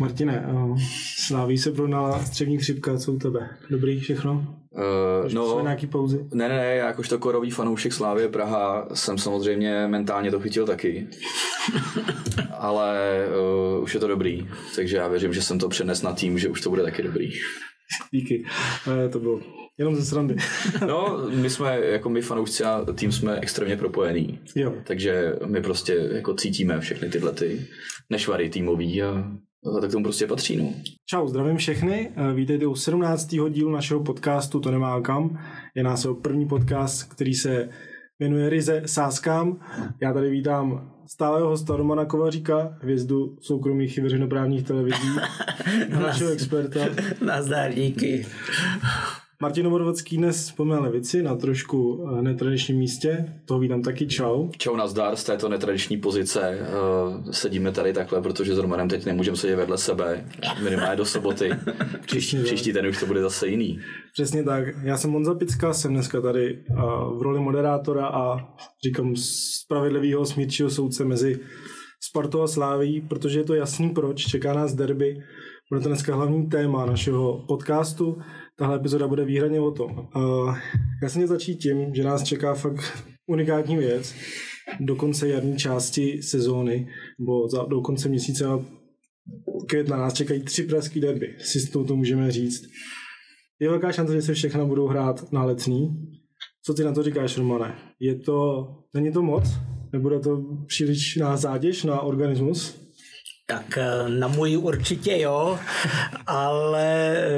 Martine, uh, Sláví se prohnala střední chřipka, co u tebe? Dobrý všechno? Uh, no, nějaký pauzy? Ne, ne, ne, já jakožto korový fanoušek Slávě Praha jsem samozřejmě mentálně to chytil taky. Ale uh, už je to dobrý, takže já věřím, že jsem to přenes na tým, že už to bude taky dobrý. Díky, uh, to bylo jenom ze srandy. no, my jsme, jako my fanoušci a tým jsme extrémně propojení. Jo. Takže my prostě jako cítíme všechny tyhle ty nešvary týmový a a tak tomu prostě patří. No. Čau, zdravím všechny. Vítejte u 17. dílu našeho podcastu To nemá kam. Je nás o první podcast, který se jmenuje Rize Sáskám. Já tady vítám stálého hosta Romana Kovaříka, hvězdu soukromých i veřejnoprávních televizí, našeho experta. Nazdar, díky. Martin Novodvodský dnes pomé levici na trošku eh, netradičním místě. To vítám taky čau. Čau nazdar z této netradiční pozice. Uh, sedíme tady takhle, protože s Romanem teď nemůžeme sedět vedle sebe. Minimálně do soboty. Příští, příští ten už to bude zase jiný. Přesně tak. Já jsem Monza Picka, jsem dneska tady uh, v roli moderátora a říkám spravedlivého smírčího soudce mezi Spartou a Sláví, protože je to jasný proč. Čeká nás derby. Bude to dneska hlavní téma našeho podcastu tahle epizoda bude výhradně o tom. Uh, já jsem začít tím, že nás čeká fakt unikátní věc do konce jarní části sezóny, nebo za, do konce měsíce května nás čekají tři pražský derby, si to, to můžeme říct. Je velká šance, že se všechno budou hrát na letní. Co ty na to říkáš, Romane? Je to, není to moc? Nebude to příliš na zátěž na organismus? Tak eh, na můj určitě jo, ale eh,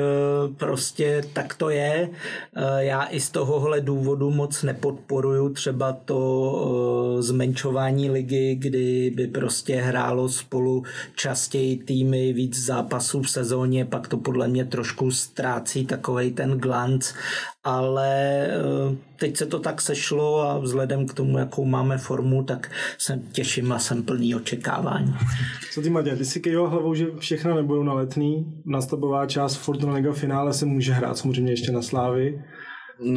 prostě tak to je. Eh, já i z tohohle důvodu moc nepodporuju třeba to zmenšování ligy, kdy by prostě hrálo spolu častěji týmy víc zápasů v sezóně, pak to podle mě trošku ztrácí takovej ten glanc ale eh, teď se to tak sešlo a vzhledem k tomu, jakou máme formu, tak se těším a jsem plný očekávání. Co ty, Matěj, ty si kejval hlavou, že všechno nebudou na letný, nastavová část Fortuna Liga finále se může hrát samozřejmě ještě na Slávy.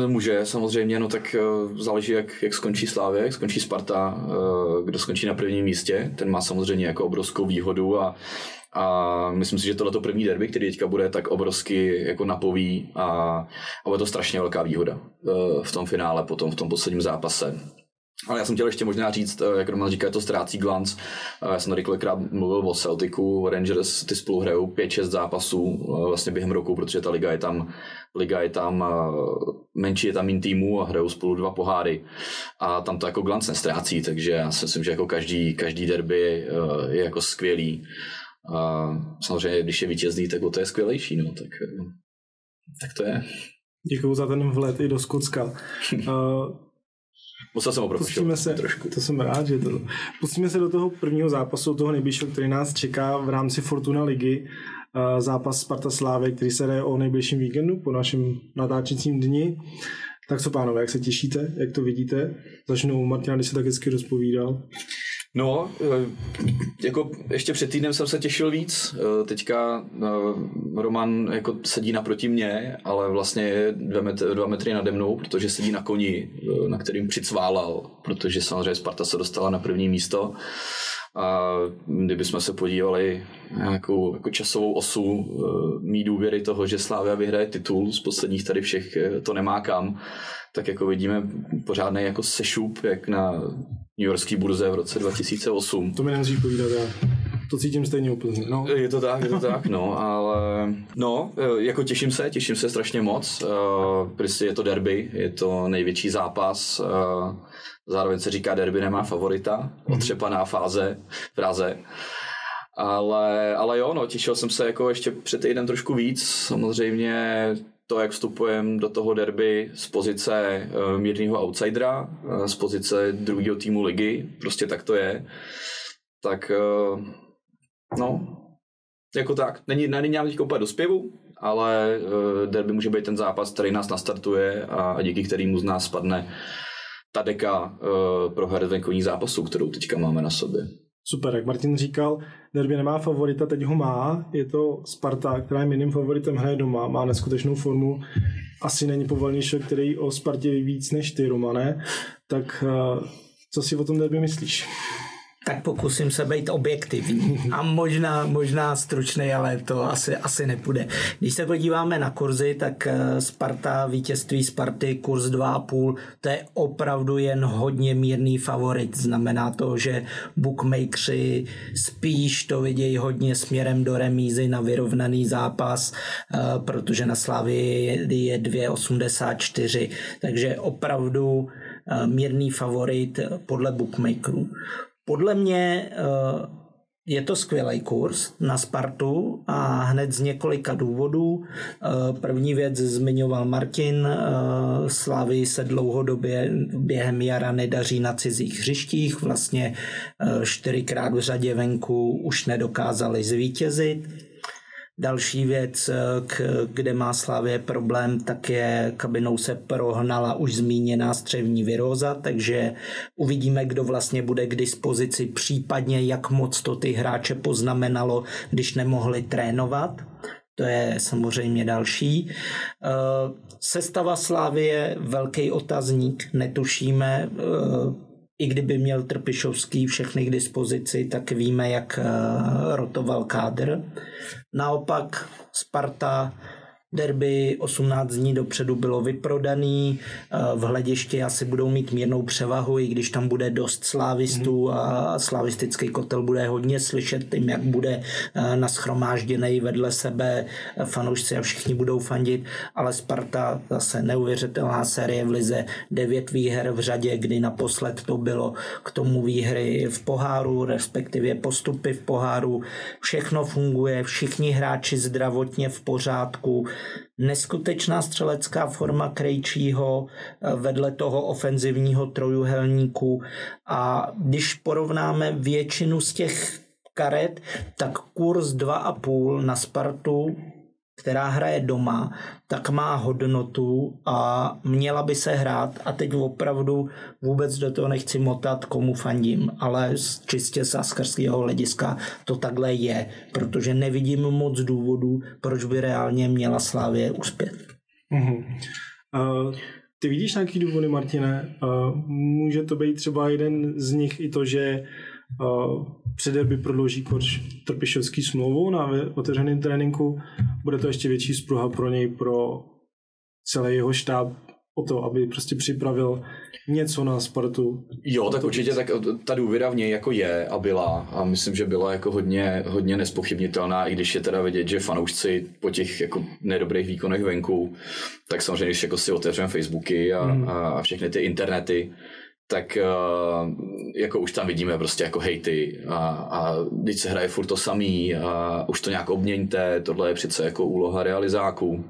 Může, samozřejmě, no tak uh, záleží, jak, jak skončí Slávě, jak skončí Sparta, uh, kdo skončí na prvním místě, ten má samozřejmě jako obrovskou výhodu a a myslím si, že tohleto první derby, který teďka bude tak obrovsky jako napoví a, a bude to strašně velká výhoda eh, v tom finále, potom v tom posledním zápase. Ale já jsem chtěl ještě možná říct, eh, jak Roman říká, to ztrácí glanc. Eh, já jsem tady kolikrát mluvil o Celticu, Rangers ty spolu hrajou 5-6 zápasů vlastně během roku, protože ta liga je tam, liga je tam menší, je tam méně týmů a hrajou spolu dva poháry. A tam to jako glanc nestrácí, takže já si myslím, že jako každý, každý derby je jako skvělý. A samozřejmě, když je vítězný, tak o to je skvělejší, no, tak, tak to je. Děkuji za ten vlet i do Skotska. uh, Musel jsem ho Pustíme se, trošku. To jsem rád, že to... Pustíme se do toho prvního zápasu, toho nejbližšího, který nás čeká v rámci Fortuna ligy. Uh, zápas Sparta Slávy, který se jde o nejbližším víkendu po našem natáčecím dni. Tak co pánové, jak se těšíte, jak to vidíte? Začnu u Martina, když se tak hezky rozpovídal. No, eh, jako ještě před týdnem jsem se těšil víc. Eh, teďka eh, Roman jako sedí naproti mě, ale vlastně je dva metry, dva metry nade mnou, protože sedí na koni, na kterým přicválal, protože samozřejmě Sparta se dostala na první místo. A kdybychom se podívali nějakou jako časovou osu mý důvěry toho, že Slávia vyhraje titul z posledních tady všech, to nemá kam, tak jako vidíme pořádný jako sešup, jak na New Yorkský burze v roce 2008. To mi nemusíš povídat, já to cítím stejně úplně. No. Je to tak, je to tak, no, ale no, jako těším se, těším se strašně moc. Prostě je to derby, je to největší zápas. Zároveň se říká derby nemá favorita, mhm. otřepaná fáze, fráze. Ale, ale jo, no, těšil jsem se jako ještě před týden trošku víc. Samozřejmě to, jak vstupujeme do toho derby z pozice uh, mírného outsidera, uh, z pozice druhého týmu ligy, prostě tak to je, tak uh, no, jako tak. Není, není nějak teď úplně do zpěvu, ale derby může být ten zápas, který nás nastartuje a, díky kterému z nás spadne ta deka pro venkovních zápasů, kterou teďka máme na sobě. Super, jak Martin říkal, derby nemá favorita, teď ho má. Je to Sparta, která je jiným favoritem, hraje doma, má neskutečnou formu. Asi není povolnější, který o Spartě ví víc než ty, Romane. Tak eh, co si o tom derby myslíš? Tak pokusím se být objektivní a možná, možná stručný, ale to asi, asi nepůjde. Když se podíváme na kurzy, tak eh, Sparta, vítězství Sparty, kurz 2,5, to je opravdu jen hodně mírný favorit. Znamená to, že bookmakeri spíš to vidějí hodně směrem do remízy na vyrovnaný zápas, eh, protože na Slavii je 2,84, takže opravdu eh, mírný favorit podle bookmakerů. Podle mě eh, je to skvělý kurz na Spartu a hned z několika důvodů. Eh, první věc zmiňoval Martin, eh, Slavy se dlouhodobě během jara nedaří na cizích hřištích, vlastně čtyřikrát v řadě venku už nedokázali zvítězit. Další věc, eh, kde má Slavě problém, tak je kabinou se prohnala už zmíněná střevní viróza, takže uvidíme, kdo vlastně bude k dispozici, případně jak moc to ty hráče poznamenalo, když nemohli trénovat. To je samozřejmě další. Eh, sestava Slávy je velký otazník, netušíme, eh, i kdyby měl Trpišovský všechny k dispozici, tak víme, jak eh, rotoval kádr. Naopak Sparta Derby 18 dní dopředu bylo vyprodaný, eh, v hledišti asi budou mít mírnou převahu, i když tam bude dost slávistů mhm. a slavistický kotel bude hodně slyšet tím, jak bude eh, naschromážděný vedle sebe fanoušci a všichni budou fandit, ale Sparta zase neuvěřitelná série v lize, devět výher v řadě, kdy naposled to bylo k tomu výhry v poháru, respektive postupy v poháru, všechno funguje, všichni hráči zdravotně v pořádku, neskutečná střelecká forma Krejčího eh, vedle toho ofenzivního trojuhelníku. A když porovnáme většinu z těch karet, tak kurz 2,5 na Spartu která hraje doma, tak má hodnotu a měla by se hrát a teď opravdu vůbec do toho nechci motat, komu fandím, ale z čistě z askarského hlediska to takhle je, protože nevidím moc důvodů, proč by reálně měla Slávě uspět. Uh-huh. Uh, ty vidíš nějaký důvody, Martine? Uh, může to být třeba jeden z nich i to, že přede by prodlouží Korč Trpišovský smlouvu na otevřeném tréninku. Bude to ještě větší spruha pro něj, pro celý jeho štáb o to, aby prostě připravil něco na Spartu. Jo, tak určitě tak ta důvěra v něj jako je a byla a myslím, že byla jako hodně, hodně nespochybnitelná, i když je teda vidět, že fanoušci po těch jako nedobrých výkonech venku, tak samozřejmě, když jako si otevřeme Facebooky a, mm. a všechny ty internety, tak uh, jako už tam vidíme prostě jako hejty a, a když se hraje furt to samý a už to nějak obměňte, tohle je přece jako úloha realizáků.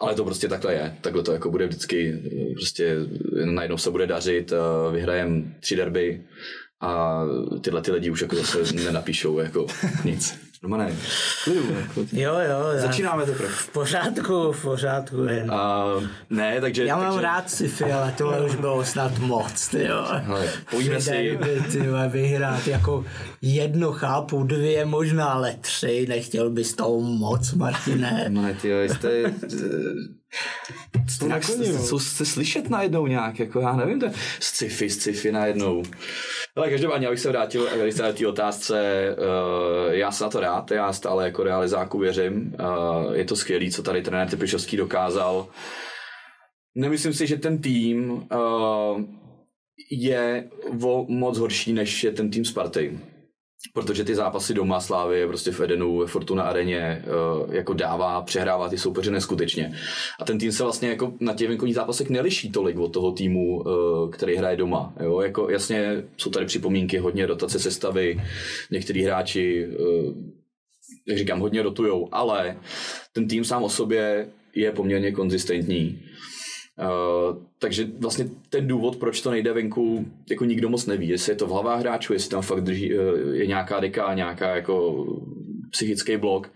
Ale to prostě takhle je. Takhle to jako bude vždycky, prostě najednou se bude dařit, vyhrajem tři derby a tyhle ty lidi už jako zase nenapíšou jako nic. Romane, klidu, jako, jo, jo. Začínáme teprve. V pořádku, v pořádku. Jen. A, ne, takže... Já mám takže... rád sci-fi, ale tohle už bylo snad moc, ty jo. Pojďme si... Ty vyhrát jako jedno chápu, dvě možná, ale tři, nechtěl bys toho moc, Martine. No, ty jo, jste co se slyšet najednou nějak, jako já nevím, to je sci-fi, sci-fi najednou. Ale každopádně, abych se vrátil, se té otázce, uh, já se na to rád, já stále jako realizáku věřím, uh, je to skvělý, co tady trenér Typišovský dokázal. Nemyslím si, že ten tým uh, je vo, moc horší, než je ten tým Sparty protože ty zápasy doma Slávy prostě v Edenu, ve Fortuna areně eh, jako dává, přehrává ty soupeře neskutečně. A ten tým se vlastně jako na těch venkovních zápasech neliší tolik od toho týmu, eh, který hraje doma. Jo? Jako jasně jsou tady připomínky, hodně rotace sestavy, některý hráči eh, jak říkám, hodně rotujou, ale ten tým sám o sobě je poměrně konzistentní Uh, takže vlastně ten důvod, proč to nejde venku, jako nikdo moc neví. Jestli je to v hlavách hráčů, jestli tam fakt drží, uh, je nějaká deka, nějaká jako psychický blok.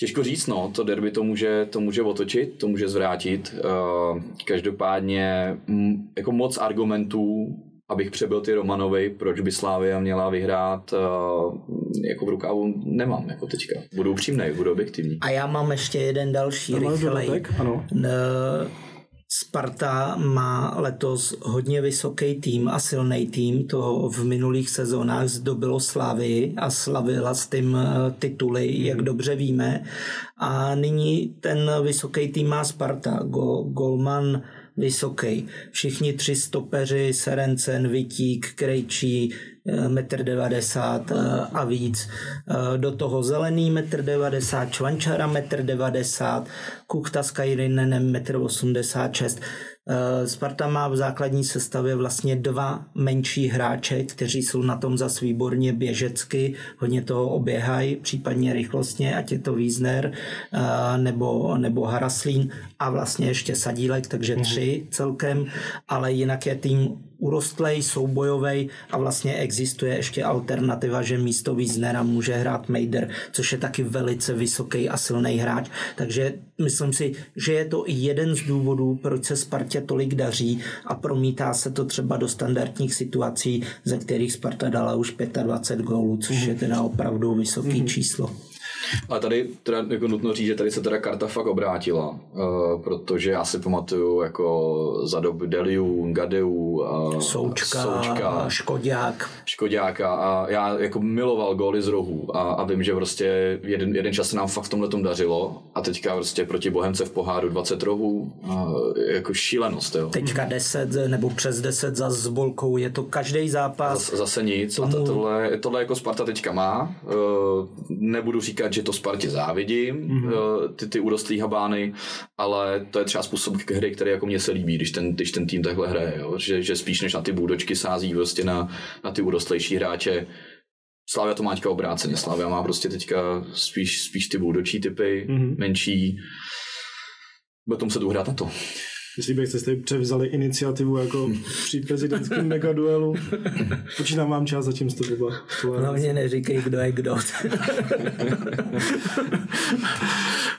Těžko říct, no, to derby to může, to může otočit, to může zvrátit. Uh, každopádně m, jako moc argumentů, abych přebyl ty Romanovi, proč by Slávia měla vyhrát, uh, jako v rukávu nemám, jako teďka. Budu upřímnej, budu objektivní. A já mám ještě jeden další rychlej. Ano. Uh, Sparta má letos hodně vysoký tým a silný tým, to v minulých sezónách zdobilo Slavy a slavila s tím eh, tituly, jak dobře víme. A nyní ten vysoký tým má Sparta. Go, Golman vysoký. Všichni tři stopeři, Serencen, Vitík, Krejčí, 1,90 m eh, a víc. Eh, do toho zelený 1,90 m, Čvančara 1,90 m, Kuchta s Kajrinenem 1,86 m. Eh, Sparta má v základní sestavě vlastně dva menší hráče, kteří jsou na tom zas výborně běžecky, hodně toho oběhají, případně rychlostně, ať je to Wiesner nebo, nebo Haraslín a vlastně ještě Sadílek, takže mhm. tři celkem, ale jinak je tým urostlej, soubojovej a vlastně existuje ještě alternativa, že místo Wiesnera může hrát Mejder, což je taky velice vysoký a silný hráč. Takže myslím si, že je to i jeden z důvodů, proč se Spartě tolik daří a promítá se to třeba do standardních situací, ze kterých Sparta dala už 25 gólů, což je teda opravdu vysoký mm-hmm. číslo. Ale tady teda jako nutno říct, že tady se teda karta fakt obrátila, uh, protože já si pamatuju jako za dob Deliu, Gadeu, uh, Součka, Součka, Škodák. Škodáka a já jako miloval góly z rohů a, a vím, že prostě jeden, jeden čas se nám fakt v tomhle tom dařilo a teďka prostě proti Bohemce v poháru 20 rohů, uh, jako šílenost. Jo. Teďka 10 nebo přes 10 za s Bolkou, je to každý zápas. Zase, zase nic tomu... a to, tohle, tohle jako Sparta teďka má, uh, nebudu říkat, že to Spartě závidím, mm-hmm. ty, ty urostlý habány, ale to je třeba způsob k hry, který jako mně se líbí, když ten, když ten tým takhle hraje, jo? Že, že spíš než na ty bůdočky sází prostě na, na ty urostlejší hráče, Slávia to má teďka obráceně. Slávia má prostě teďka spíš, spíš ty bůdočí typy, mm-hmm. menší. Bude tomu se hrát na to. Jestli byste tady převzali iniciativu jako při prezidentském megaduelu, počítám vám čas, zatím jste oba. Hlavně neříkej, kdo je kdo.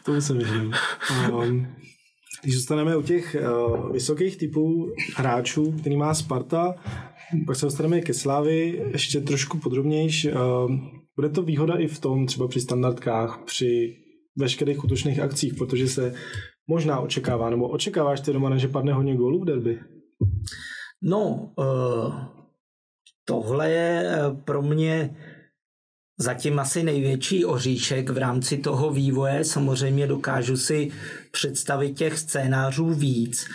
to se myslím. Um, když zůstaneme u těch uh, vysokých typů hráčů, který má Sparta, pak se dostaneme ke Slávy ještě trošku podrobnější. Uh, bude to výhoda i v tom, třeba při standardkách, při veškerých útočných akcích, protože se možná očekává, nebo očekáváš ty doma, že padne hodně gólů v derby? No, uh, tohle je eh, pro mě zatím asi největší oříšek v rámci toho vývoje. Samozřejmě dokážu si představit těch scénářů víc,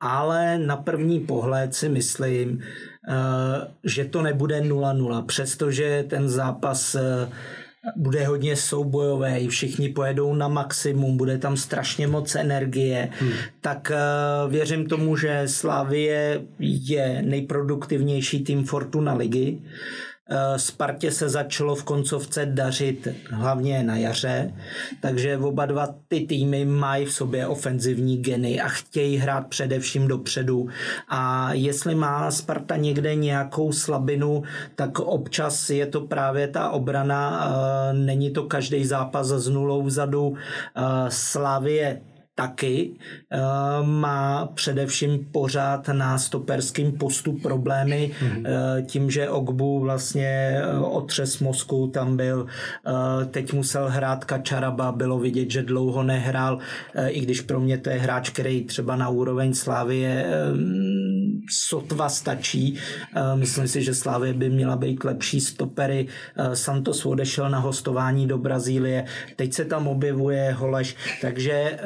ale na první pohled si myslím, eh, že to nebude 0-0, přestože ten zápas bude hodně soubojové, všichni pojedou na maximum, bude tam strašně moc energie, hmm. tak uh, věřím tomu, že Slavie je nejproduktivnější tým Fortuna ligy. Eh, Spartě se začalo v koncovce dařit hlavně na jaře, takže oba dva ty týmy mají v sobě ofenzivní geny a chtějí hrát především dopředu. A jestli má Sparta někde nějakou slabinu, tak občas je to právě ta obrana. Eh, není to každý zápas s nulou vzadu. Eh, Slavie taky eh, má především pořád na stoperským postu problémy mm-hmm. tím, že Ogbu vlastně eh, otřes mozku tam byl, teď musel hrát Kačaraba, bylo vidět, že dlouho nehrál, i když pro mě to je hráč, který třeba na úroveň Slávie sotva stačí. Myslím si, že Slávie by měla být lepší stopery. Santos odešel na hostování do Brazílie, teď se tam objevuje Holeš, takže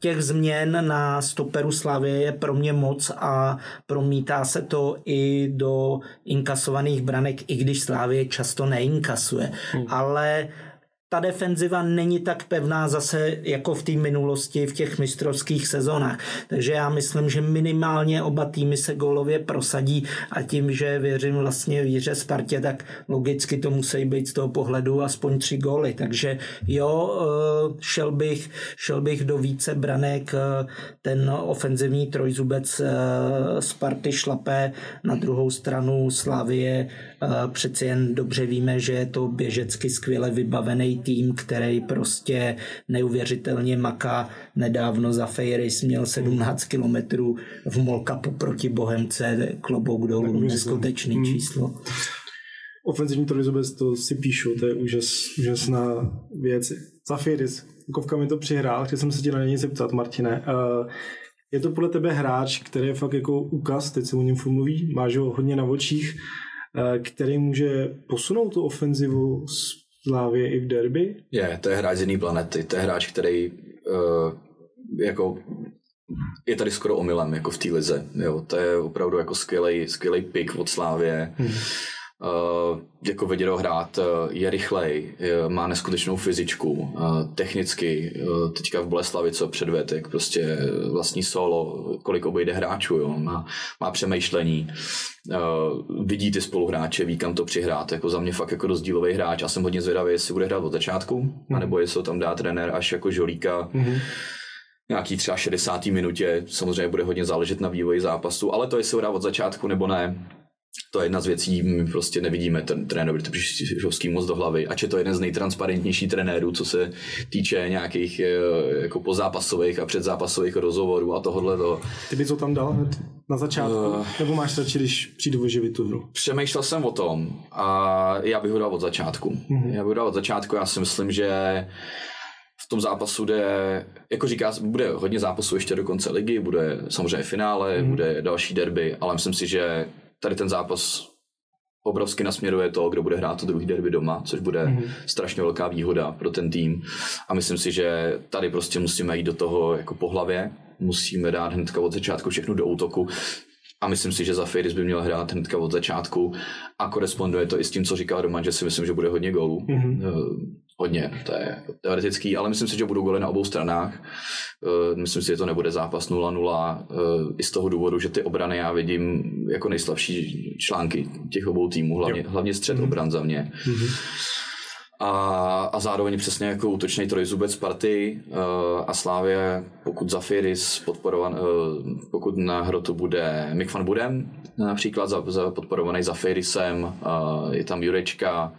těch změn na stoperu Slavy je pro mě moc a promítá se to i do inkasovaných branek, i když Slávě často neinkasuje. Hmm. Ale ta defenziva není tak pevná zase jako v té minulosti v těch mistrovských sezónách. Takže já myslím, že minimálně oba týmy se gólově prosadí a tím, že věřím vlastně víře Spartě, tak logicky to musí být z toho pohledu aspoň tři góly. Takže jo, eh, šel bych, šel bych do více branek, eh, ten ofenzivní trojzubec eh, Sparty šlapé, na druhou stranu Slavie přeci jen dobře víme, že je to běžecky skvěle vybavený tým, který prostě neuvěřitelně maká. Nedávno za Fejris měl 17 kilometrů v Molkapu proti Bohemce, klobouk dolů, neskutečný hmm. číslo. Ofenzivní trojzubec to si píšu, to je úžas, úžasná věc. Zafiris, Kovka mi to přihrál, chtěl jsem se tě na něj zeptat, Martine. Uh, je to podle tebe hráč, který je fakt jako úkaz, teď se o něm mluví, máš ho hodně na očích, eh, který může posunout tu ofenzivu z Slávě i v derby? Je, to je hráč z jiné planety. To je hráč, který uh, jako je tady skoro omylem jako v té lize. Jo. To je opravdu jako skvělý, skvělý pick od Slávě. Hmm. Uh, jako ho hrát, uh, je rychlej, je, má neskutečnou fyzičku, uh, technicky, uh, teďka v Boleslavi, co předved, jak prostě vlastní solo, kolik obejde hráčů, jo, má, má přemýšlení, uh, vidí ty spoluhráče, ví kam to přihrát, jako za mě fakt jako rozdílový hráč, já jsem hodně zvědavý, jestli bude hrát od začátku, mm. anebo jestli ho tam dá trenér až jako žolíka, mm nějaký třeba 60. minutě, samozřejmě bude hodně záležet na vývoji zápasu, ale to jestli ho dá od začátku nebo ne, to je jedna z věcí, my prostě nevidíme ten trenér Břišovský moc do hlavy, ač je to jeden z nejtransparentnějších trenérů, co se týče nějakých eh, jako pozápasových a předzápasových rozhovorů a tohohle. To. Ty bys to tam dal hned na začátku? Uh, nebo máš radši, když přijdu vyživit tu hru? Přemýšlel jsem o tom a já bych ho dal od začátku. Mm-hmm. Já bych ho dal od začátku, já si myslím, že v tom zápasu jde, jako říká, bude hodně zápasů ještě do konce ligy, bude samozřejmě finále, mm. bude další derby, ale myslím si, že tady ten zápas obrovsky nasměruje to, kdo bude hrát to druhý derby doma, což bude mm-hmm. strašně velká výhoda pro ten tým. A myslím si, že tady prostě musíme jít do toho jako po hlavě, musíme dát hnedka od začátku všechno do útoku. A myslím si, že Zafiris by měl hrát hnedka od začátku a koresponduje to i s tím, co říkal Roman, že si myslím, že bude hodně gólů. Mm-hmm hodně, to je teoretický, ale myslím si, že budou goly na obou stranách. Eh, myslím si, že to nebude zápas 0-0 eh, i z toho důvodu, že ty obrany já vidím jako nejslabší články těch obou týmů, hlavně, hlavně střed mm-hmm. obran za mě. Mm-hmm. A, a zároveň přesně jako útočný trojzubec party uh, a Slávě, pokud Zafiris podporovan, uh, pokud na hrotu bude Mick van Budem, například za, za podporovaný Zafirisem, uh, je tam Jurečka,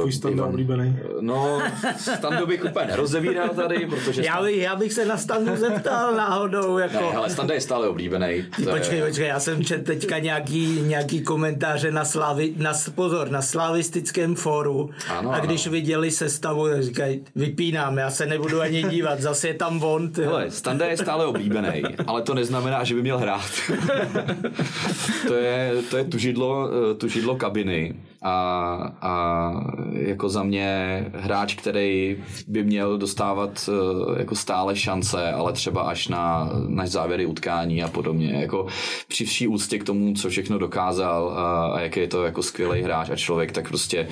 Tvůj standa oblíbený? No, standu bych úplně nerozevíral tady, protože... Já bych, já bych se na standu zeptal náhodou. Jako... Ne, ale standa je stále oblíbený. Počkej, je... počkej, já jsem četl teďka nějaký, nějaký komentáře na, slavi, na pozor, na slavistickém fóru ano, a když ano. viděli sestavu, tak říkají, vypínám, já se nebudu ani dívat, zase je tam von. Hele, standa je stále oblíbený, ale to neznamená, že by měl hrát. to, je, to je tužidlo, eh, tužidlo kabiny a, a jako za mě hráč, který by měl dostávat eh, jako stále šance, ale třeba až na, na závěry utkání a podobně. Jako při vší úctě k tomu, co všechno dokázal a, a jaký je to jako skvělý hráč a člověk, tak prostě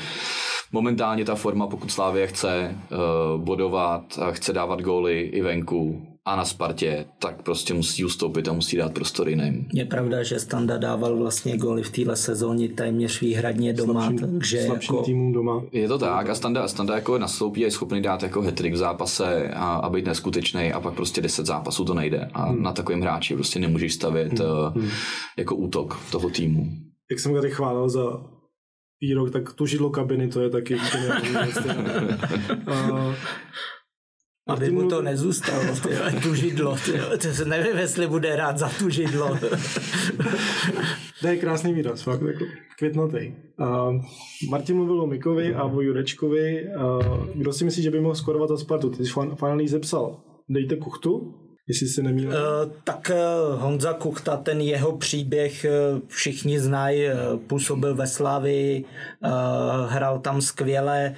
momentálně ta forma, pokud Slávě chce uh, bodovat a chce dávat góly i venku, a na Spartě, tak prostě musí ustoupit a musí dát prostor jiným. Je pravda, že Standa dával vlastně góly v téhle sezóně téměř výhradně doma, slabším, takže slabším jako... týmům doma. Je to tak a Standa, Standa jako nastoupí a je schopný dát jako hetrik v zápase a, a být neskutečný a pak prostě 10 zápasů to nejde a hmm. na takovém hráči prostě nemůžeš stavět hmm. Uh, jako útok toho týmu. Jak jsem tady chválil za výrok, tak tu židlo kabiny, to je taky aby mu to nezůstalo, tyhle, tu židlo. Tyhle. To se nevím, jestli bude rád za tu židlo. to je krásný výraz, fakt jako květnatý. Uh, Martin mluvil o Mikovi a o Jurečkovi. Uh, kdo si myslí, že by mohl skorovat za Spartu? Ty jsi finální zepsal. Dejte kuchtu? Jestli se nemýlím. Uh, tak uh, Honza Kuchta, ten jeho příběh uh, všichni znají, působil ve Slavii, hrál tam skvěle,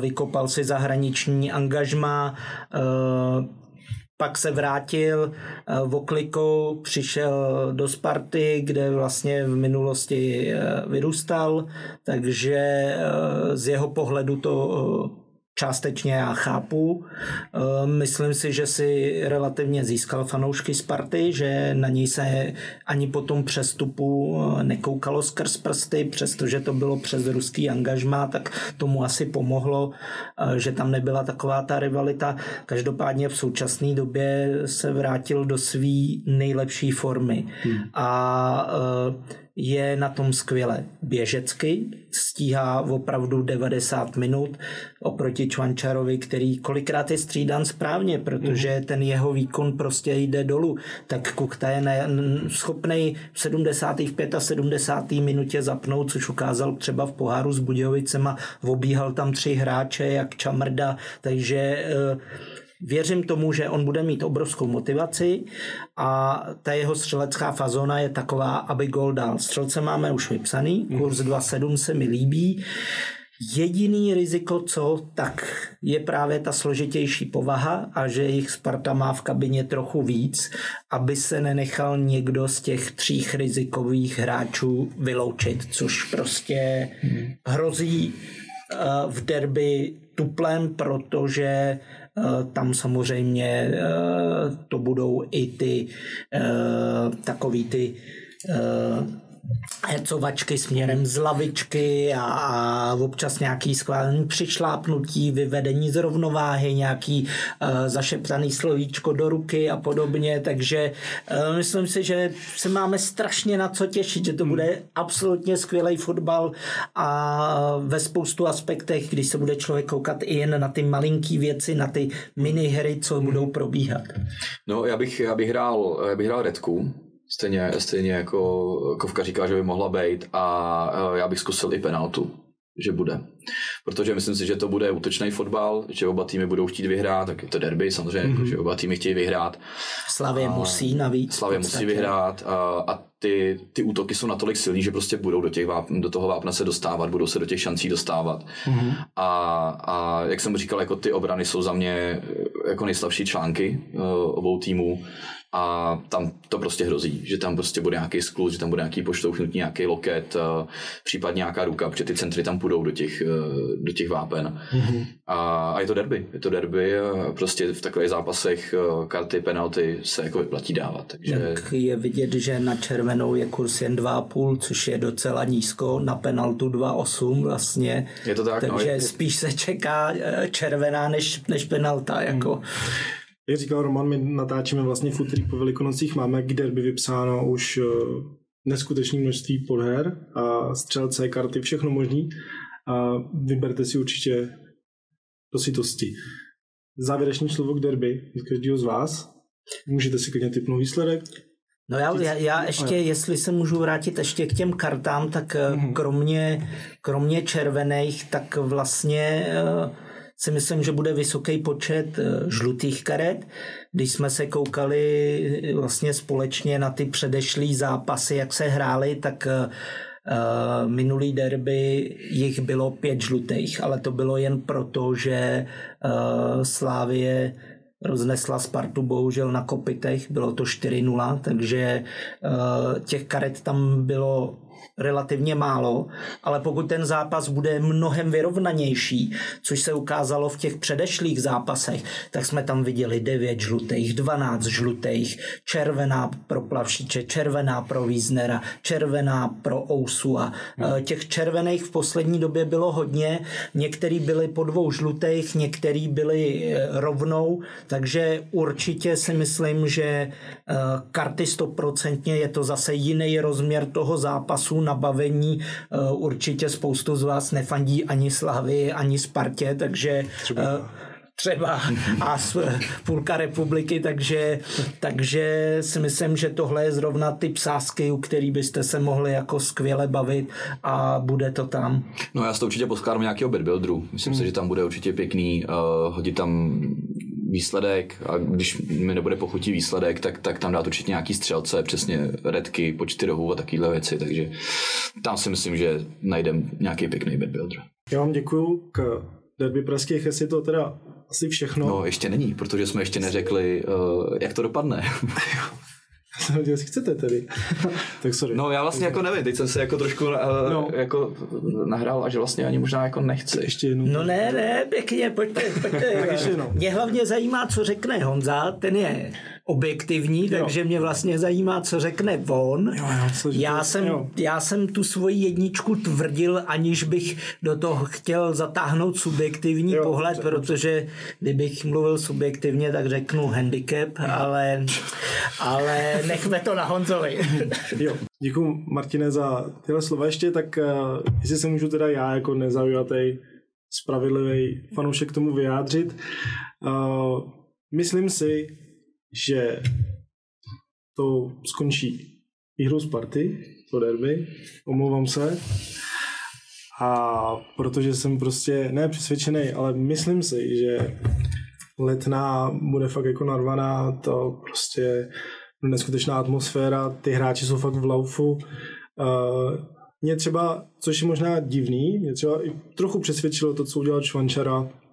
vykopal si zahraniční angažma, pak se vrátil v oklikou, přišel do Sparty, kde vlastně v minulosti vyrůstal, takže z jeho pohledu to částečně já chápu. Ehm, myslím si, že si relativně získal fanoušky Sparty, že na něj se ani po tom přestupu eh, nekoukalo skrz prsty, přestože to bylo přes ruský angažmá, tak tomu asi pomohlo, eh, že tam nebyla taková ta rivalita. Každopádně v současné době se vrátil do své nejlepší formy. Hmm. A eh, je na tom skvěle běžecky, stíhá opravdu 90 minut oproti Čvančarovi, který kolikrát je střídan správně, protože mm. ten jeho výkon prostě jde dolů. Tak Kukta je ne, schopný v 75 a 70. minutě zapnout, což ukázal třeba v poháru s Budějovicema, obíhal tam tři hráče jak Čamrda, takže uh, věřím tomu, že on bude mít obrovskou motivaci a ta jeho střelecká fazona je taková, aby gol dal. Střelce máme už vypsaný, kurz 2.7 se mi líbí. Jediný riziko, co, tak je právě ta složitější povaha a že jich Sparta má v kabině trochu víc, aby se nenechal někdo z těch tří rizikových hráčů vyloučit, což prostě hrozí eh, v derby tuplem, protože tam samozřejmě eh, to budou i ty takový ty hercovačky směrem z lavičky a, a občas nějaký schválený přišlápnutí, vyvedení z rovnováhy, nějaký uh, zašeptaný slovíčko do ruky a podobně, takže uh, myslím si, že se máme strašně na co těšit, že to bude absolutně skvělý fotbal a ve spoustu aspektech, když se bude člověk koukat i jen na ty malinký věci, na ty minihry, co budou probíhat. No, já bych, já bych hrál, já bych hrál Redku, Stejně, stejně jako Kovka říká, že by mohla být a já bych zkusil i penaltu, že bude. Protože myslím si, že to bude útočný fotbal, že oba týmy budou chtít vyhrát, tak je to derby samozřejmě, mm-hmm. že oba týmy chtějí vyhrát. Slavě musí navíc. Slavě musí vyhrát a, a ty, ty útoky jsou natolik silný, že prostě budou do, těch váp, do toho vápna se dostávat, budou se do těch šancí dostávat. Mm-hmm. A, a jak jsem říkal, jako ty obrany jsou za mě jako nejslabší články uh, obou týmů a tam to prostě hrozí, že tam prostě bude nějaký skluz, že tam bude nějaký poštouchnutí, nějaký loket, uh, případně nějaká ruka, protože ty centry tam půjdou do těch, uh, do těch vápen. Mm-hmm. A, a je to derby, je to derby a prostě v takových zápasech karty, penalty se jako vyplatí dávat. Takže... Jak je vidět, že na červenou je kurz jen 2,5, což je docela nízko, na penaltu 2,8 vlastně. Je to tak, no, Takže no, je... spíš se čeká červená než, než penalta. Jako. Mm. Jak říkal Roman, my natáčíme vlastně v úterý po velikonocích, máme k derby vypsáno už eh, neskutečné množství podher a střelce, karty, všechno možný a vyberte si určitě do sitosti. Závěrečný slovo k derby z každého z vás. Můžete si klidně typnout výsledek. No já, já, já ještě, jestli se můžu vrátit ještě k těm kartám, tak mm-hmm. kromě, kromě červených, tak vlastně uh, si myslím, že bude vysoký počet eh, žlutých karet. Když jsme se koukali eh, vlastně společně na ty předešlý zápasy, jak se hrály, tak Uh, minulý derby jich bylo pět žlutých, ale to bylo jen proto, že Slávie roznesla Spartu bohužel na kopitech, bylo to 4-0, takže těch karet tam bylo relativně málo, ale pokud ten zápas bude mnohem vyrovnanější, což se ukázalo v těch předešlých zápasech, tak jsme tam viděli 9 žlutých, 12 žlutých, červená pro Plavšiče, červená pro Víznera, červená pro Ousua. Hmm. Těch červených v poslední době bylo hodně, některý byli po dvou žlutých, některý byli eh, rovnou, takže určitě si myslím, že eh, karty stoprocentně je to zase jiný rozměr toho zápasu na bavení. Eh, určitě spoustu z vás nefandí ani Slavy, ani Spartě, takže třeba, eh, třeba a půlka republiky, takže, takže si myslím, že tohle je zrovna ty psásky, u který byste se mohli jako skvěle bavit a bude to tam. No já si to určitě poskládám nějakého bedbuilderu. Myslím hmm. si, že tam bude určitě pěkný uh, hodit tam výsledek a když mi nebude pochutí výsledek, tak, tak tam dát určitě nějaký střelce, přesně redky, počty rohů a takovéhle věci, takže tam si myslím, že najdem nějaký pěkný bedbuilder. Já vám děkuju k derby pražských, jestli to teda asi všechno. No, ještě není, protože jsme ještě neřekli, uh, jak to dopadne. jsem věděl, jestli chcete tedy. tak sorry. No já vlastně jako nevím, teď jsem se jako trošku uh, no. jako nahrál a že vlastně ani možná jako nechce. Ještě jednou. No ne, ne, pěkně, pojďte, pojďte. Mě hlavně zajímá, co řekne Honza, ten je objektivní, jo. takže mě vlastně zajímá, co řekne on. Jo, jo, já, to, jsem, jo. já jsem tu svoji jedničku tvrdil, aniž bych do toho chtěl zatáhnout subjektivní jo, pohled, dobře, protože kdybych mluvil subjektivně, tak řeknu handicap, ale, ale nechme to na Honzovi. jo. Děkuji Martine za tyhle slova ještě, tak uh, jestli se můžu teda já jako nezaujatý spravedlivý fanoušek k tomu vyjádřit. Uh, myslím si, že to skončí výhrou Sparty, to derby, omlouvám se. A protože jsem prostě ne přesvědčený, ale myslím si, že letná, bude fakt jako narvaná, to prostě neskutečná atmosféra, ty hráči jsou fakt v laufu. Uh, mě třeba, což je možná divný, mě třeba i trochu přesvědčilo to, co udělal Čvančara v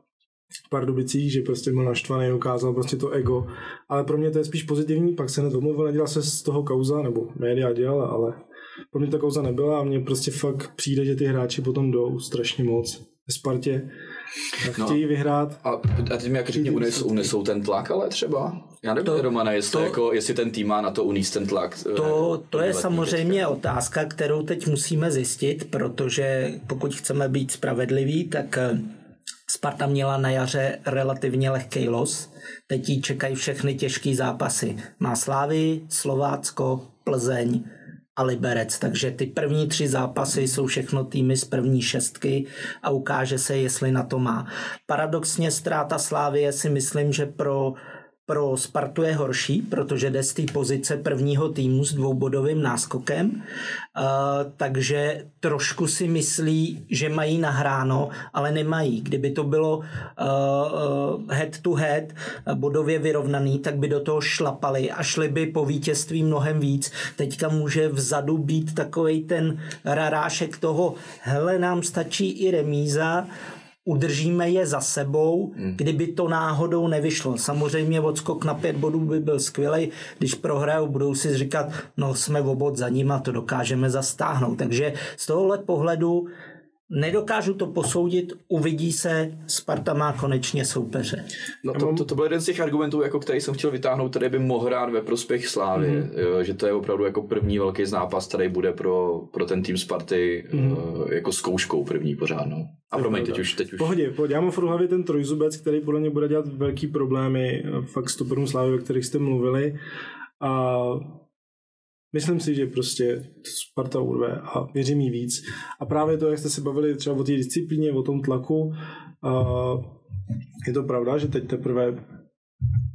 Pardubicích, že prostě byl naštvaný, ukázal prostě to ego, ale pro mě to je spíš pozitivní, pak se nedomluvil, nedělal se z toho kauza, nebo média dělala, ale pro mě ta kauza nebyla a mně prostě fakt přijde, že ty hráči potom jdou strašně moc ve Spartě. No, chtějí vyhrát. A, a ty mi jak řekni, unesou, unesou ten tlak, ale třeba? Já nevím, to, Romana, jestli, to, jako, jestli ten tým má na to uníst ten tlak. Eh, to, to je samozřejmě teďka. otázka, kterou teď musíme zjistit, protože pokud chceme být spravedliví, tak eh, Sparta měla na jaře relativně lehký los. Teď jí čekají všechny těžké zápasy. Má Slávy, Slovácko, Plzeň, a Liberec. Takže ty první tři zápasy jsou všechno týmy z první šestky a ukáže se, jestli na to má. Paradoxně ztráta Slávie si myslím, že pro pro Spartu je horší, protože jde z té pozice prvního týmu s dvoubodovým náskokem, uh, takže trošku si myslí, že mají nahráno, ale nemají. Kdyby to bylo uh, head to head, bodově vyrovnaný, tak by do toho šlapali a šli by po vítězství mnohem víc. Teďka může vzadu být takový ten rarášek toho, hele, nám stačí i remíza, udržíme je za sebou, hmm. kdyby to náhodou nevyšlo. Samozřejmě odskok na pět bodů by byl skvělý, když prohrajou, budou si říkat, no jsme v obod za ním a to dokážeme zastáhnout. Takže z tohohle pohledu Nedokážu to posoudit, uvidí se, Sparta má konečně soupeře. No to, to, to byl jeden z těch argumentů, jako který jsem chtěl vytáhnout, který by mohl hrát ve prospěch Slávy, mm-hmm. že to je opravdu jako první velký zápas, který bude pro, pro ten tým Sparty mm-hmm. jako zkouškou první pořádnou. A promiň, teď už, teď už. Pohodě, pohodě. Já mám v hlavě ten trojzubec, který podle mě bude dělat velký problémy eh, fakt stoperům Slávy, o kterých jste mluvili. A Myslím si, že prostě Sparta urve a věřím jí víc. A právě to, jak jste se bavili třeba o té disciplíně, o tom tlaku, je to pravda, že teď teprve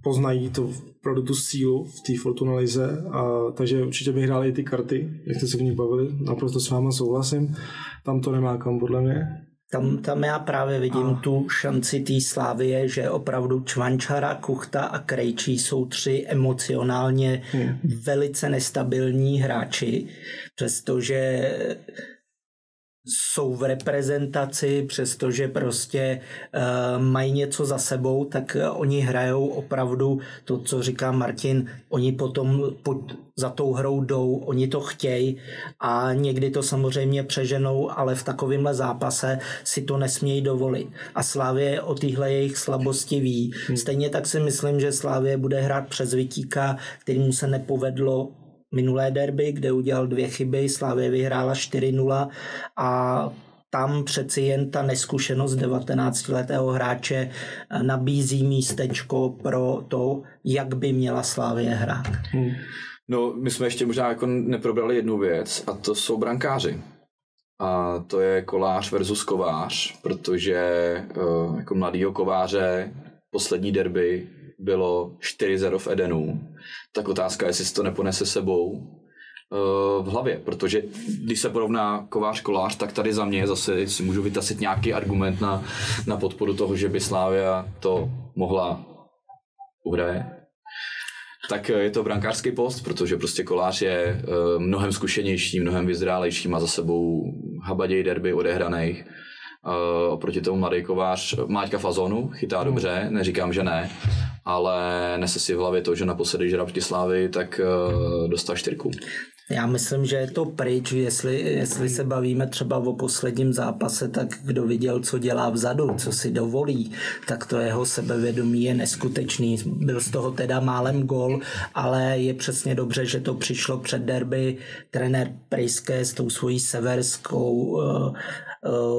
poznají to opravdu tu sílu v té Fortuna Lize, a, takže určitě bych hrál i ty karty, jak jste se v nich bavili, naprosto s váma souhlasím. Tam to nemá kam, podle mě. Tam, tam já právě vidím a... tu šanci té Slávie, že opravdu Čvančara, Kuchta a Krejčí jsou tři emocionálně hmm. velice nestabilní hráči, přestože jsou v reprezentaci, přestože prostě uh, mají něco za sebou, tak uh, oni hrajou opravdu to, co říká Martin, oni potom pod, za tou hrou jdou, oni to chtějí a někdy to samozřejmě přeženou, ale v takovémhle zápase si to nesmějí dovolit. A Slávě o téhle jejich slabosti ví. Hmm. Stejně tak si myslím, že Slávě bude hrát přes Vitíka, kterýmu se nepovedlo minulé derby, kde udělal dvě chyby, Slávě vyhrála 4-0 a tam přeci jen ta neskušenost 19-letého hráče nabízí místečko pro to, jak by měla Slávě hrát. Hmm. No, my jsme ještě možná jako neprobrali jednu věc a to jsou brankáři. A to je kolář versus kovář, protože uh, jako mladýho kováře poslední derby bylo 4-0 v Edenu, tak otázka je, jestli si to neponese sebou uh, v hlavě, protože když se porovná kovář kolář, tak tady za mě zase si můžu vytasit nějaký argument na, na podporu toho, že by Slávia to mohla uhraje. Tak je to brankářský post, protože prostě kolář je uh, mnohem zkušenější, mnohem vyzrálejší, má za sebou habaděj derby odehraných Uh, oproti tomu mladý kovář Máťka Fazonu chytá hmm. dobře, neříkám, že ne, ale nese si v hlavě to, že naposledy žrabky slávy, tak uh, dostal čtyřku. Já myslím, že je to pryč, jestli, jestli se bavíme třeba o posledním zápase, tak kdo viděl, co dělá vzadu, co si dovolí, tak to jeho sebevědomí je neskutečný. Byl z toho teda málem gol, ale je přesně dobře, že to přišlo před derby. Trenér Prejské s tou svojí severskou Eh,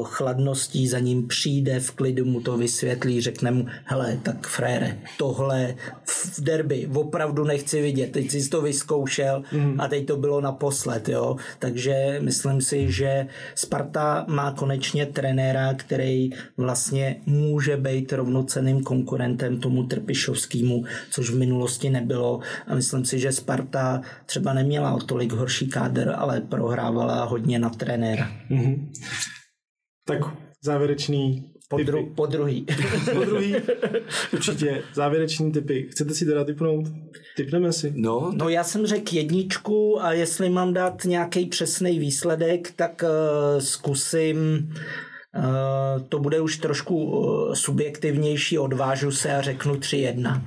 chladností za ním přijde, v klidu mu to vysvětlí, řekne mu, hele, tak frére, tohle v derby opravdu nechci vidět, teď jsi to vyzkoušel mm. a teď to bylo naposled, jo, takže myslím si, že Sparta má konečně trenéra, který vlastně může být rovnoceným konkurentem tomu Trpišovskému, což v minulosti nebylo a myslím si, že Sparta třeba neměla o tolik horší kádr, ale prohrávala hodně na trenéra. Mm-hmm. Tak závěrečný Po, dru, po druhý. po druhý. Určitě závěreční typy. Chcete si teda typnout? Typneme si. No, No já jsem řekl jedničku a jestli mám dát nějaký přesný výsledek, tak uh, zkusím Uh, to bude už trošku uh, subjektivnější, odvážu se a řeknu 3-1.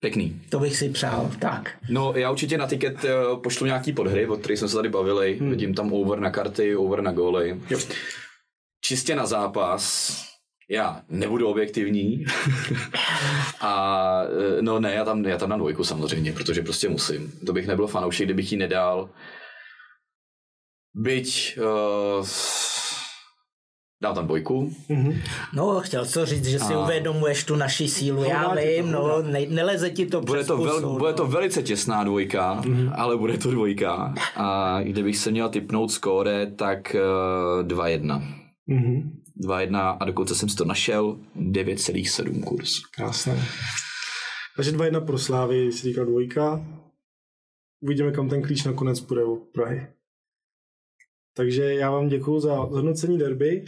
pěkný. To bych si přál, tak. No, já určitě na tiket eh, pošlu nějaký podhry, o kterých jsme se tady bavili. Hmm. Vidím tam over na karty, over na góly. Jo. Čistě na zápas. Já nebudu objektivní. a eh, no ne, já tam, já tam na dvojku samozřejmě, protože prostě musím. To bych nebyl fanoušek, kdybych ji nedal. Byť uh, dám tam dvojku. Mhm. No, chtěl to říct, že si A- uvědomuješ tu naši sílu. Já ti to, vím, no, ne, neleze ti to Bude přes to, vel, pusu, bude no. to velice těsná dvojka, mm-hmm. ale bude to dvojka. A kdybych se měl typnout skóre, tak uh, 2-1. Mhm. 2-1 a dokonce jsem si to našel, 9,7 kurz. Krásné. Takže 2-1 pro Slávy, si říkal dvojka. Uvidíme, kam ten klíč nakonec půjde u Prahy. Takže já vám děkuji za zhodnocení derby.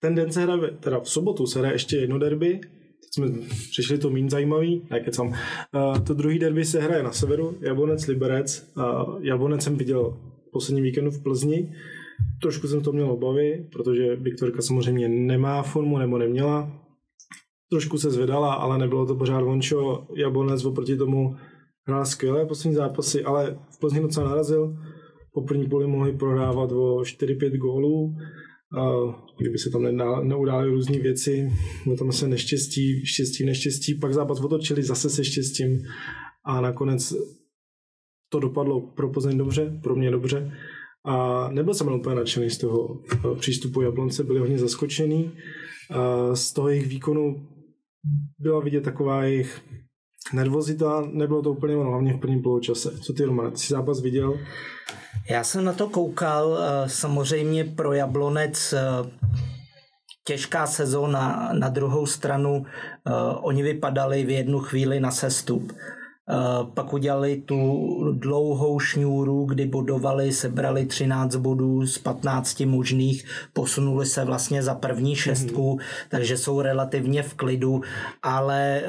Ten den se hraje, teda v sobotu se hraje ještě jedno derby. Teď jsme přišli to méně zajímavý, ne. Uh, to druhý derby se hraje na severu, Jablonec Liberec. Uh, Jablonec jsem viděl poslední víkendu v Plzni. Trošku jsem to měl obavy, protože Viktorka samozřejmě nemá formu nebo neměla. Trošku se zvedala, ale nebylo to pořád vončo. Jablonec oproti tomu hrál skvělé poslední zápasy, ale v Plzni docela narazil. Po první půli mohli prohrávat o 4-5 gólů. Kdyby se tam neudály různé věci, bylo tam se neštěstí, štěstí, neštěstí, pak zápas otočili zase se štěstím a nakonec to dopadlo pro Plzeň dobře, pro mě dobře. A nebyl jsem úplně nadšený z toho eh, přístupu Jablonce, byli hodně zaskočený. A z toho jejich výkonu byla vidět taková jejich nervozita, nebylo to úplně ono, hlavně v prvním poločase. Co ty, Roman, ty jsi zápas viděl? Já jsem na to koukal, eh, samozřejmě pro Jablonec eh, těžká sezóna, na druhou stranu oni vypadali v jednu chvíli na sestup. Eh, Pak udělali tu dlouhou šňůru, kdy bodovali, sebrali 13 bodů z 15 možných, posunuli se vlastně za první šestku, takže jsou relativně v klidu, ale eh,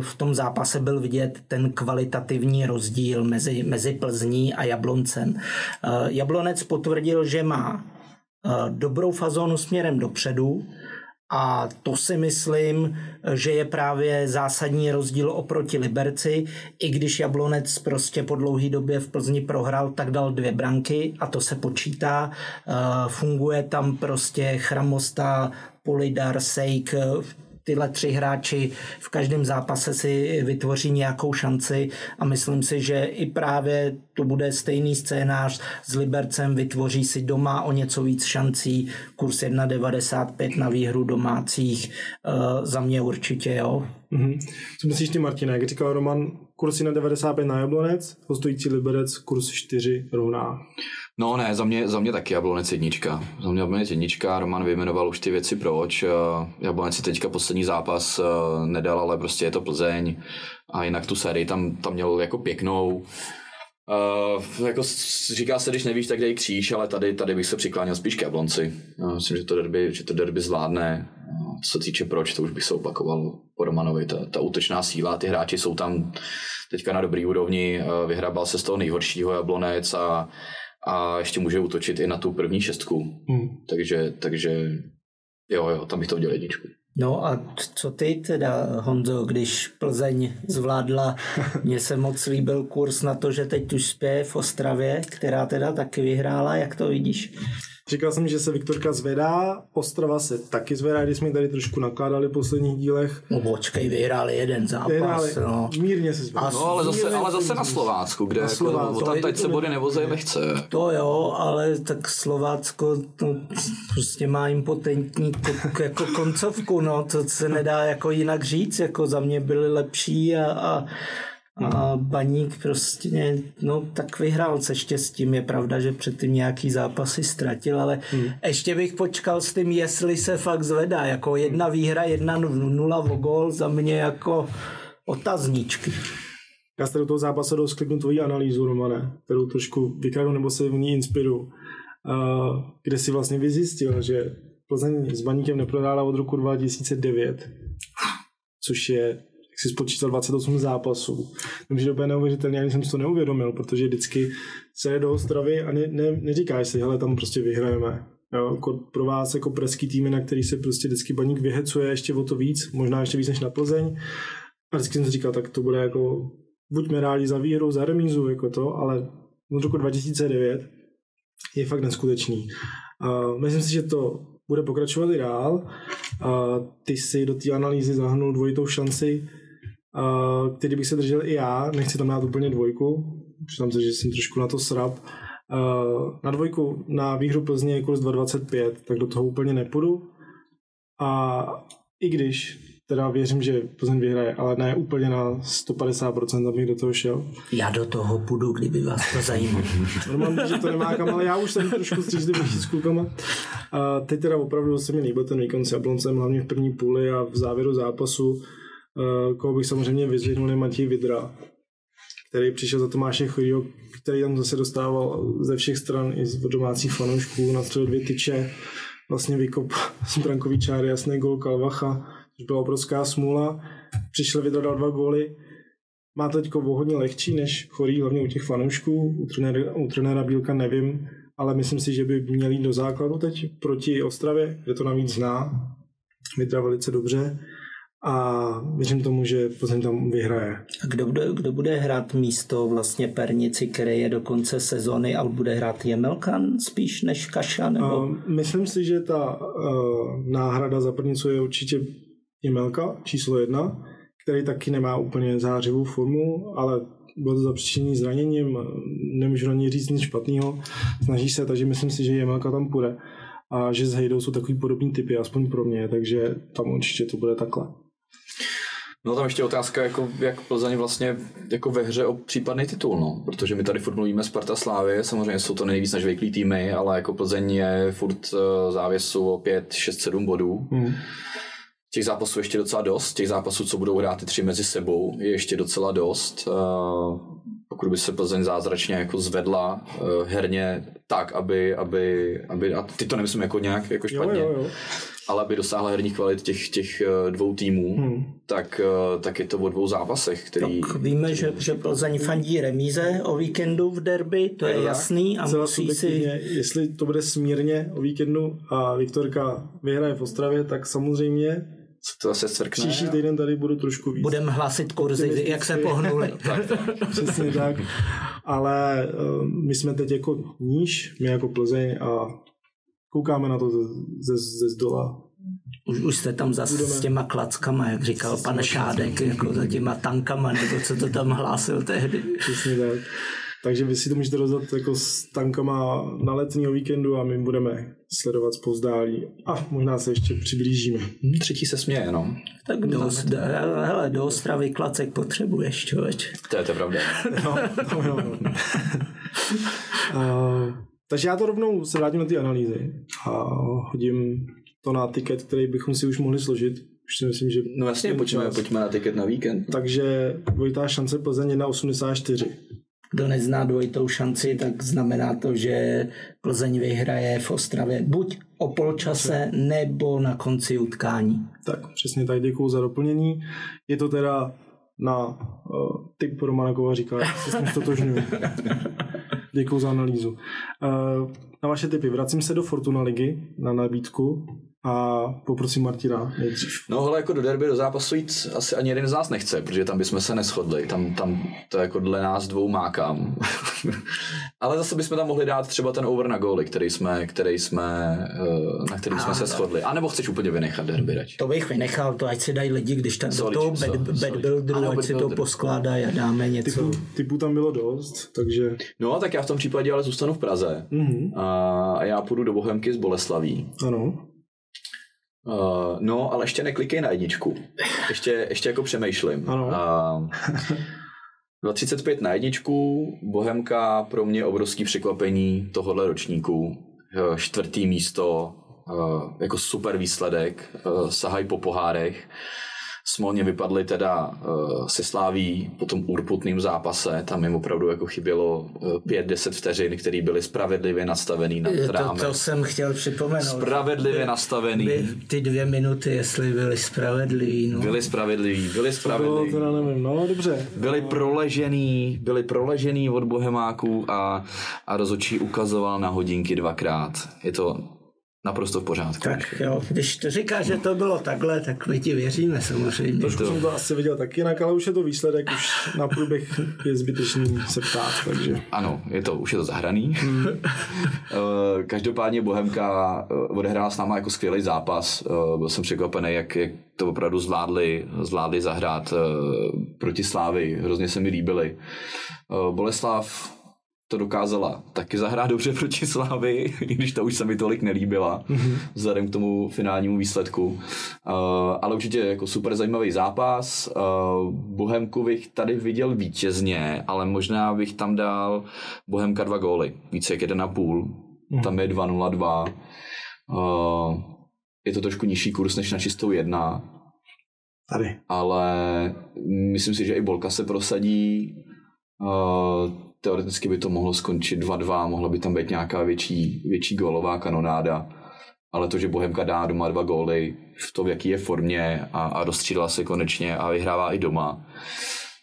v tom zápase byl vidět ten kvalitativní rozdíl mezi, mezi Plzní a Jabloncem. Eh, Jablonec potvrdil, že má dobrou fazónu směrem dopředu, a to si myslím, že je právě zásadní rozdíl oproti Liberci. I když Jablonec prostě po dlouhé době v Plzni prohrál, tak dal dvě branky a to se počítá. Eh, Funguje tam prostě Chramosta, Polidar, Sejk, tyhle tři hráči v každém zápase si vytvoří nějakou šanci a myslím si, že i právě to bude stejný scénář s Libercem, vytvoří si doma o něco víc šancí, kurz 1,95 na výhru domácích, uh, za mě určitě jo. Mhm. Co myslíš ty, Martina? Jak říkal Roman, kurz na 95 na Jablonec, hostující Liberec, kurz 4 rovná. No ne, za mě, za mě taky Jablonec jednička. Za mě Jablonec jednička, Roman vyjmenoval už ty věci proč. Eh, Jablonec si teďka poslední zápas eh, nedal, ale prostě je to Plzeň. A jinak tu sérii tam, tam měl jako pěknou. Uh, jako říká se, když nevíš, tak dej kříž, ale tady, tady bych se přikláněl spíš k Jablonci. Uh, myslím, že to derby, že to derby zvládne. Uh, co se týče proč, to už bych se opakoval po Romanovi. Ta, ta útočná síla, ty hráči jsou tam teďka na dobrý úrovni. Uh, vyhrabal se z toho nejhoršího Jablonec a, a ještě může útočit i na tu první šestku. Hmm. Takže, takže jo, jo, tam bych to udělal jedničku. No a co ty teda, Honzo, když Plzeň zvládla, mně se moc líbil kurz na to, že teď už spě v Ostravě, která teda taky vyhrála, jak to vidíš? Říkal jsem, že se Viktorka zvedá, Ostrava se taky zvedá, když jsme ji tady trošku nakládali v posledních dílech. No počkej, vyhráli jeden zápas, Vyhráli, no. mírně se zvedá. No ale zase, ale se zase na. Slovácku, kde Na jako, Slovácku. tam To je teď to se body nevozejí lehce. To jo, ale tak Slovácko to prostě má impotentní ko- jako koncovku, no, to se nedá jako jinak říct, jako za mě byli lepší a, a, a Baník prostě, no tak vyhrál se štěstím, je pravda, že předtím nějaký zápasy ztratil, ale hmm. ještě bych počkal s tím, jestli se fakt zvedá, jako jedna výhra, jedna nula o gol, za mě jako otazníčky. Já se do toho zápasu dost kliknu tvoji analýzu, Romane, kterou trošku vykradu nebo se v ní inspiru, kde si vlastně vyzjistil, že Plzeň s Baníkem neprohrála od roku 2009, což je, si spočítal, 28 zápasů. To je úplně neuvěřitelné, ani jsem si to neuvědomil, protože vždycky se do Ostravy a ne, ne, neříkáš si, hele, tam prostě vyhrajeme. Jo, jako pro vás jako preský týmy, na který se prostě vždycky baník vyhecuje ještě o to víc, možná ještě víc než na Plzeň. A vždycky jsem si říkal, tak to bude jako, buďme rádi za výhru, za remízu, jako to, ale od roku 2009 je fakt neskutečný. Uh, myslím si, že to bude pokračovat i dál. Uh, ty si do té analýzy zahrnul dvojitou šanci, uh, který bych se držel i já, nechci tam dát úplně dvojku, přiznám se, že jsem trošku na to srab. Uh, na dvojku na výhru Plzně je kurz 2,25, tak do toho úplně nepůjdu. A i když teda věřím, že Plzeň vyhraje, ale ne úplně na 150%, abych do toho šel. Já do toho půjdu, kdyby vás to zajímalo. Normálně, že to nemá kam, ale já už jsem trošku střízlivý s klukama. A teď teda opravdu se mi líbil ten výkon s Jabloncem, hlavně v první půli a v závěru zápasu. Koho bych samozřejmě vyzvihnul je Matěj Vidra, který přišel za Tomáše Chodího, který tam zase dostával ze všech stran i z domácích fanoušků, na dvě tyče, vlastně vykop z brankový čáry, jasný gol Kalvacha, což byla obrovská smůla. Přišel Vidra dal dva góly, má teď o hodně lehčí než chorý, hlavně u těch fanoušků, u trenéra, u trenéra Bílka nevím, ale myslím si, že by měl jít do základu teď proti Ostravě, kde to navíc zná. Vidra velice dobře a věřím tomu, že Plzeň tam vyhraje. A kdo bude, kdo bude hrát místo vlastně Pernici, který je do konce sezony, ale bude hrát Jemelkan spíš než Kaša? Nebo... Uh, myslím si, že ta uh, náhrada za Pernicu je určitě Jemelka, číslo jedna, který taky nemá úplně zářivou formu, ale bylo to zapříčení zraněním, nemůžu na něj říct nic špatného, snaží se, takže myslím si, že Jemelka tam půjde a že s Hejdou jsou takový podobný typy, aspoň pro mě, takže tam určitě to bude takhle. No tam ještě otázka, jako, jak Plzeň vlastně jako ve hře o případný titul, no. protože my tady furt mluvíme Sparta Slávy, samozřejmě jsou to nejvíc než týmy, ale jako Plzeň je furt eh, závěsu o 5, 6, 7 bodů. Hmm. Těch zápasů ještě docela dost, těch zápasů, co budou hrát ty tři mezi sebou, je ještě docela dost. Eh, pokud by se Plzeň zázračně jako zvedla uh, herně tak, aby, aby, aby, a ty to nemyslím jako nějak jako špatně, jo, jo, jo. Ale aby dosáhla herních kvalit těch, těch uh, dvou týmů, hmm. tak, uh, tak je to o dvou zápasech, který... Tak víme, že, že Plzeň fandí remíze o víkendu v derby, to je, je jasný a Celá musí si... Jestli to bude smírně o víkendu a Viktorka vyhraje v Ostravě, tak samozřejmě to zase cvrkne. Příští týden tady budu trošku víc. Budeme hlásit kurzy, jak se pohnuli. Přesně tak. Ale uh, my jsme teď jako níž, my jako Plzeň a koukáme na to ze, ze, ze zdola. Už, už jste tam zase Budeme. s těma klackama, jak říkal pan Šádek, jako za těma tankama, nebo co to tam hlásil tehdy. Přesně tak. Takže vy si to můžete rozdat jako s tankama na letního víkendu a my budeme sledovat zpozdálí a možná se ještě přiblížíme. Hmm, třetí se směje, no. Tak do, do, hele, do Ostravy klacek potřebuješ, člověč. To je to pravda. no, no, no. uh, takže já to rovnou se vrátím na ty analýzy a hodím to na tiket, který bychom si už mohli složit. Už si myslím, že... No jasně, pojďme, pojďme na tiket na víkend. Takže dvojitá šance Plzeň je na 84 kdo nezná dvojitou šanci, tak znamená to, že Plzeň vyhraje v Ostravě buď o polčase nebo na konci utkání. Tak přesně tak, děkuju za doplnění. Je to teda na uh, typ Romanakova říká, se s tím stotožňuji. Děkuju za analýzu. Uh, na vaše typy. Vracím se do Fortuna ligy na nabídku a poprosím Martina nejdřív. No hele, jako do derby, do zápasu jít asi ani jeden z nás nechce, protože tam bychom se neschodli, tam, tam to jako dle nás dvou mákám. Ale zase bychom tam mohli dát třeba ten over na góly, který jsme, který jsme, eh, na který jsme se shodli. A nebo chceš úplně vynechat derby radši? To bych vynechal, to ať si dají lidi, když tam do toho bad, bad builderu, ať si to poskládají a dáme něco. Typu, typu tam bylo dost, takže... No, tak já v tom případě ale zůstanu v Praze. Mm-hmm. A já půjdu do Bohemky z Boleslaví. Ano. Uh, no, ale ještě neklikej na jedničku. Ještě, ještě jako přemýšlím. Ano. Uh, 2.35 na jedničku, Bohemka pro mě obrovský překvapení tohohle ročníku. Čtvrtý místo, uh, jako super výsledek, uh, sahaj po pohárech. Smolně vypadli teda uh, se Sláví po tom urputným zápase, tam jim opravdu jako chybělo uh, 5-10 vteřin, které byly spravedlivě nastavený na to, to jsem chtěl připomenout. Spravedlivě by, nastavený. By, ty dvě minuty, jestli byly spravedlivý. No. Byly spravedlivý, byly spravedlivý. To bylo, teda nevím, no dobře. Byli proležený, byli proležený od Bohemáků a, a rozočí ukazoval na hodinky dvakrát. Je to naprosto v pořádku. Tak jo, když to říká, že to bylo takhle, tak my ti věříme samozřejmě. Trošku to... jsem to asi viděl taky jinak, ale už je to výsledek, už na průběh je zbytečný se ptát, takže... Ano, je to, už je to zahraný. Hmm. Eh, každopádně Bohemka eh, odehrála s náma jako skvělý zápas. Eh, byl jsem překvapený, jak, jak to opravdu zvládli, zvládli zahrát proti Slávy. Hrozně se mi líbili. Boleslav to dokázala taky zahrát dobře proti Slávy, i když to už se mi tolik nelíbila, mm-hmm. vzhledem k tomu finálnímu výsledku. Uh, ale určitě jako super zajímavý zápas. Uh, Bohemku bych tady viděl vítězně, ale možná bych tam dal Bohemka dva góly, více jak jeden a půl. Mm-hmm. Tam je 2-0-2. Uh, je to trošku nižší kurz než na čistou jedna. Tady. Ale myslím si, že i Bolka se prosadí. Uh, teoreticky by to mohlo skončit 2-2, mohla by tam být nějaká větší, větší gólová kanonáda, ale to, že Bohemka dá doma dva góly v to, v jaký je formě a, a rozstřídala se konečně a vyhrává i doma,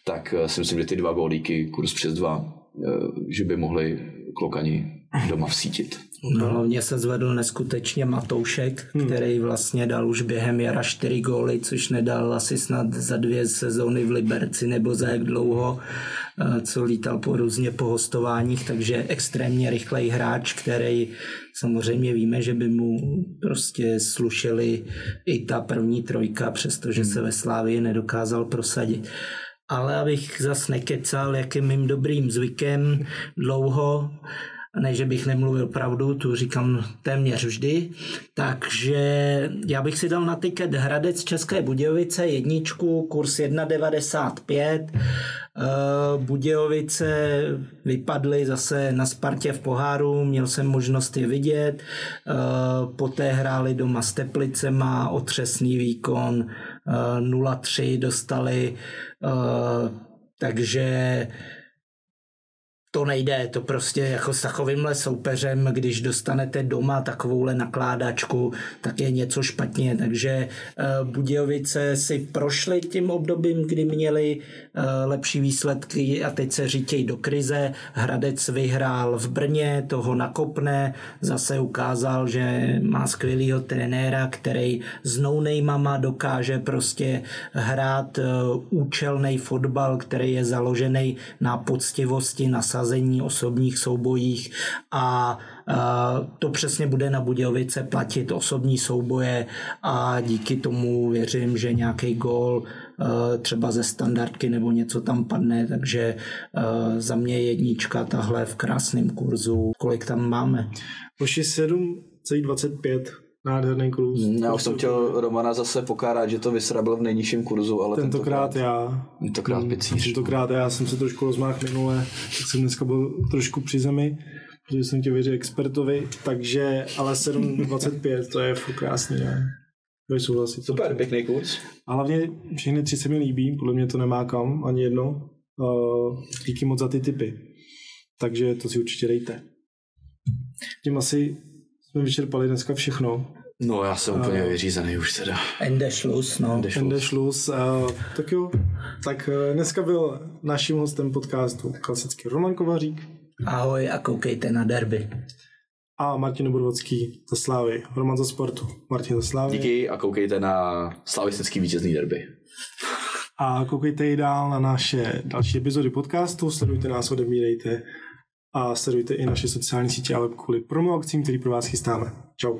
tak eh, si myslím, že ty dva gólíky, kurz přes dva, eh, že by mohli klokani doma vsítit. No, hlavně se zvedl neskutečně Matoušek, hmm. který vlastně dal už během jara čtyři góly, což nedal asi snad za dvě sezóny v Liberci nebo za jak dlouho, eh, co lítal po různě po hostováních, takže extrémně rychlej hráč, který samozřejmě víme, že by mu prostě slušeli i ta první trojka, přestože hmm. se ve Slávii nedokázal prosadit ale abych zas nekecal, jak je mým dobrým zvykem dlouho, ne, že bych nemluvil pravdu, tu říkám téměř vždy, takže já bych si dal na tiket Hradec České Budějovice jedničku, kurz 1,95, eh, Budějovice vypadly zase na Spartě v poháru, měl jsem možnost je vidět, eh, poté hráli doma s Teplicema, otřesný výkon, 0-3 eh, dostali, takže to nejde, to prostě jako s takovýmhle soupeřem, když dostanete doma takovouhle nakládačku, tak je něco špatně, takže uh, Budějovice si prošly tím obdobím, kdy měli uh, lepší výsledky a teď se řítějí do krize. Hradec vyhrál v Brně, toho nakopne, zase ukázal, že má skvělého trenéra, který s nounejmama dokáže prostě hrát uh, účelný fotbal, který je založený na poctivosti, na nasazení osobních soubojích a to přesně bude na Budějovice platit osobní souboje a díky tomu věřím, že nějaký gól třeba ze standardky nebo něco tam padne, takže za mě jednička tahle v krásném kurzu. Kolik tam máme? Poši 7,25 nádherný kurz. Hmm, já už jsem chtěl Romana zase pokárat, že to vysrabil v nejnižším kurzu, ale tentokrát, tentokrát já. Tentokrát picíř. Tentokrát já jsem se trošku rozmáhl minule, tak jsem dneska byl trošku při zemi, protože jsem tě věřil expertovi, takže ale 7,25 to je fakt krásný, ne? Budeš souhlasit. Super, pěkný kurz. A hlavně všechny tři se mi líbí, podle mě to nemá kam, ani jedno. Uh, díky moc za ty typy. Takže to si určitě dejte. Tím asi jsme vyčerpali dneska všechno. No, já jsem úplně uh, vyřízený už teda. Ende Schluss, no. Ende Schluss. Uh, tak jo, tak uh, dneska byl naším hostem podcastu klasický Roman Kovařík. Ahoj a koukejte na derby. A Martin Obrovodský za Slávy. Roman za sportu. Martin za Slávy. Díky a koukejte na slavistický vítězný derby. A koukejte i dál na naše další epizody podcastu, sledujte nás, odebírejte a sledujte i naše sociální sítě, ale kvůli promo akcím, který pro vás chystáme. Čau.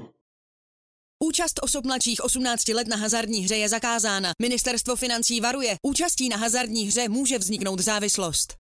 Účast osob mladších 18 let na hazardní hře je zakázána. Ministerstvo financí varuje. Účastí na hazardní hře může vzniknout závislost.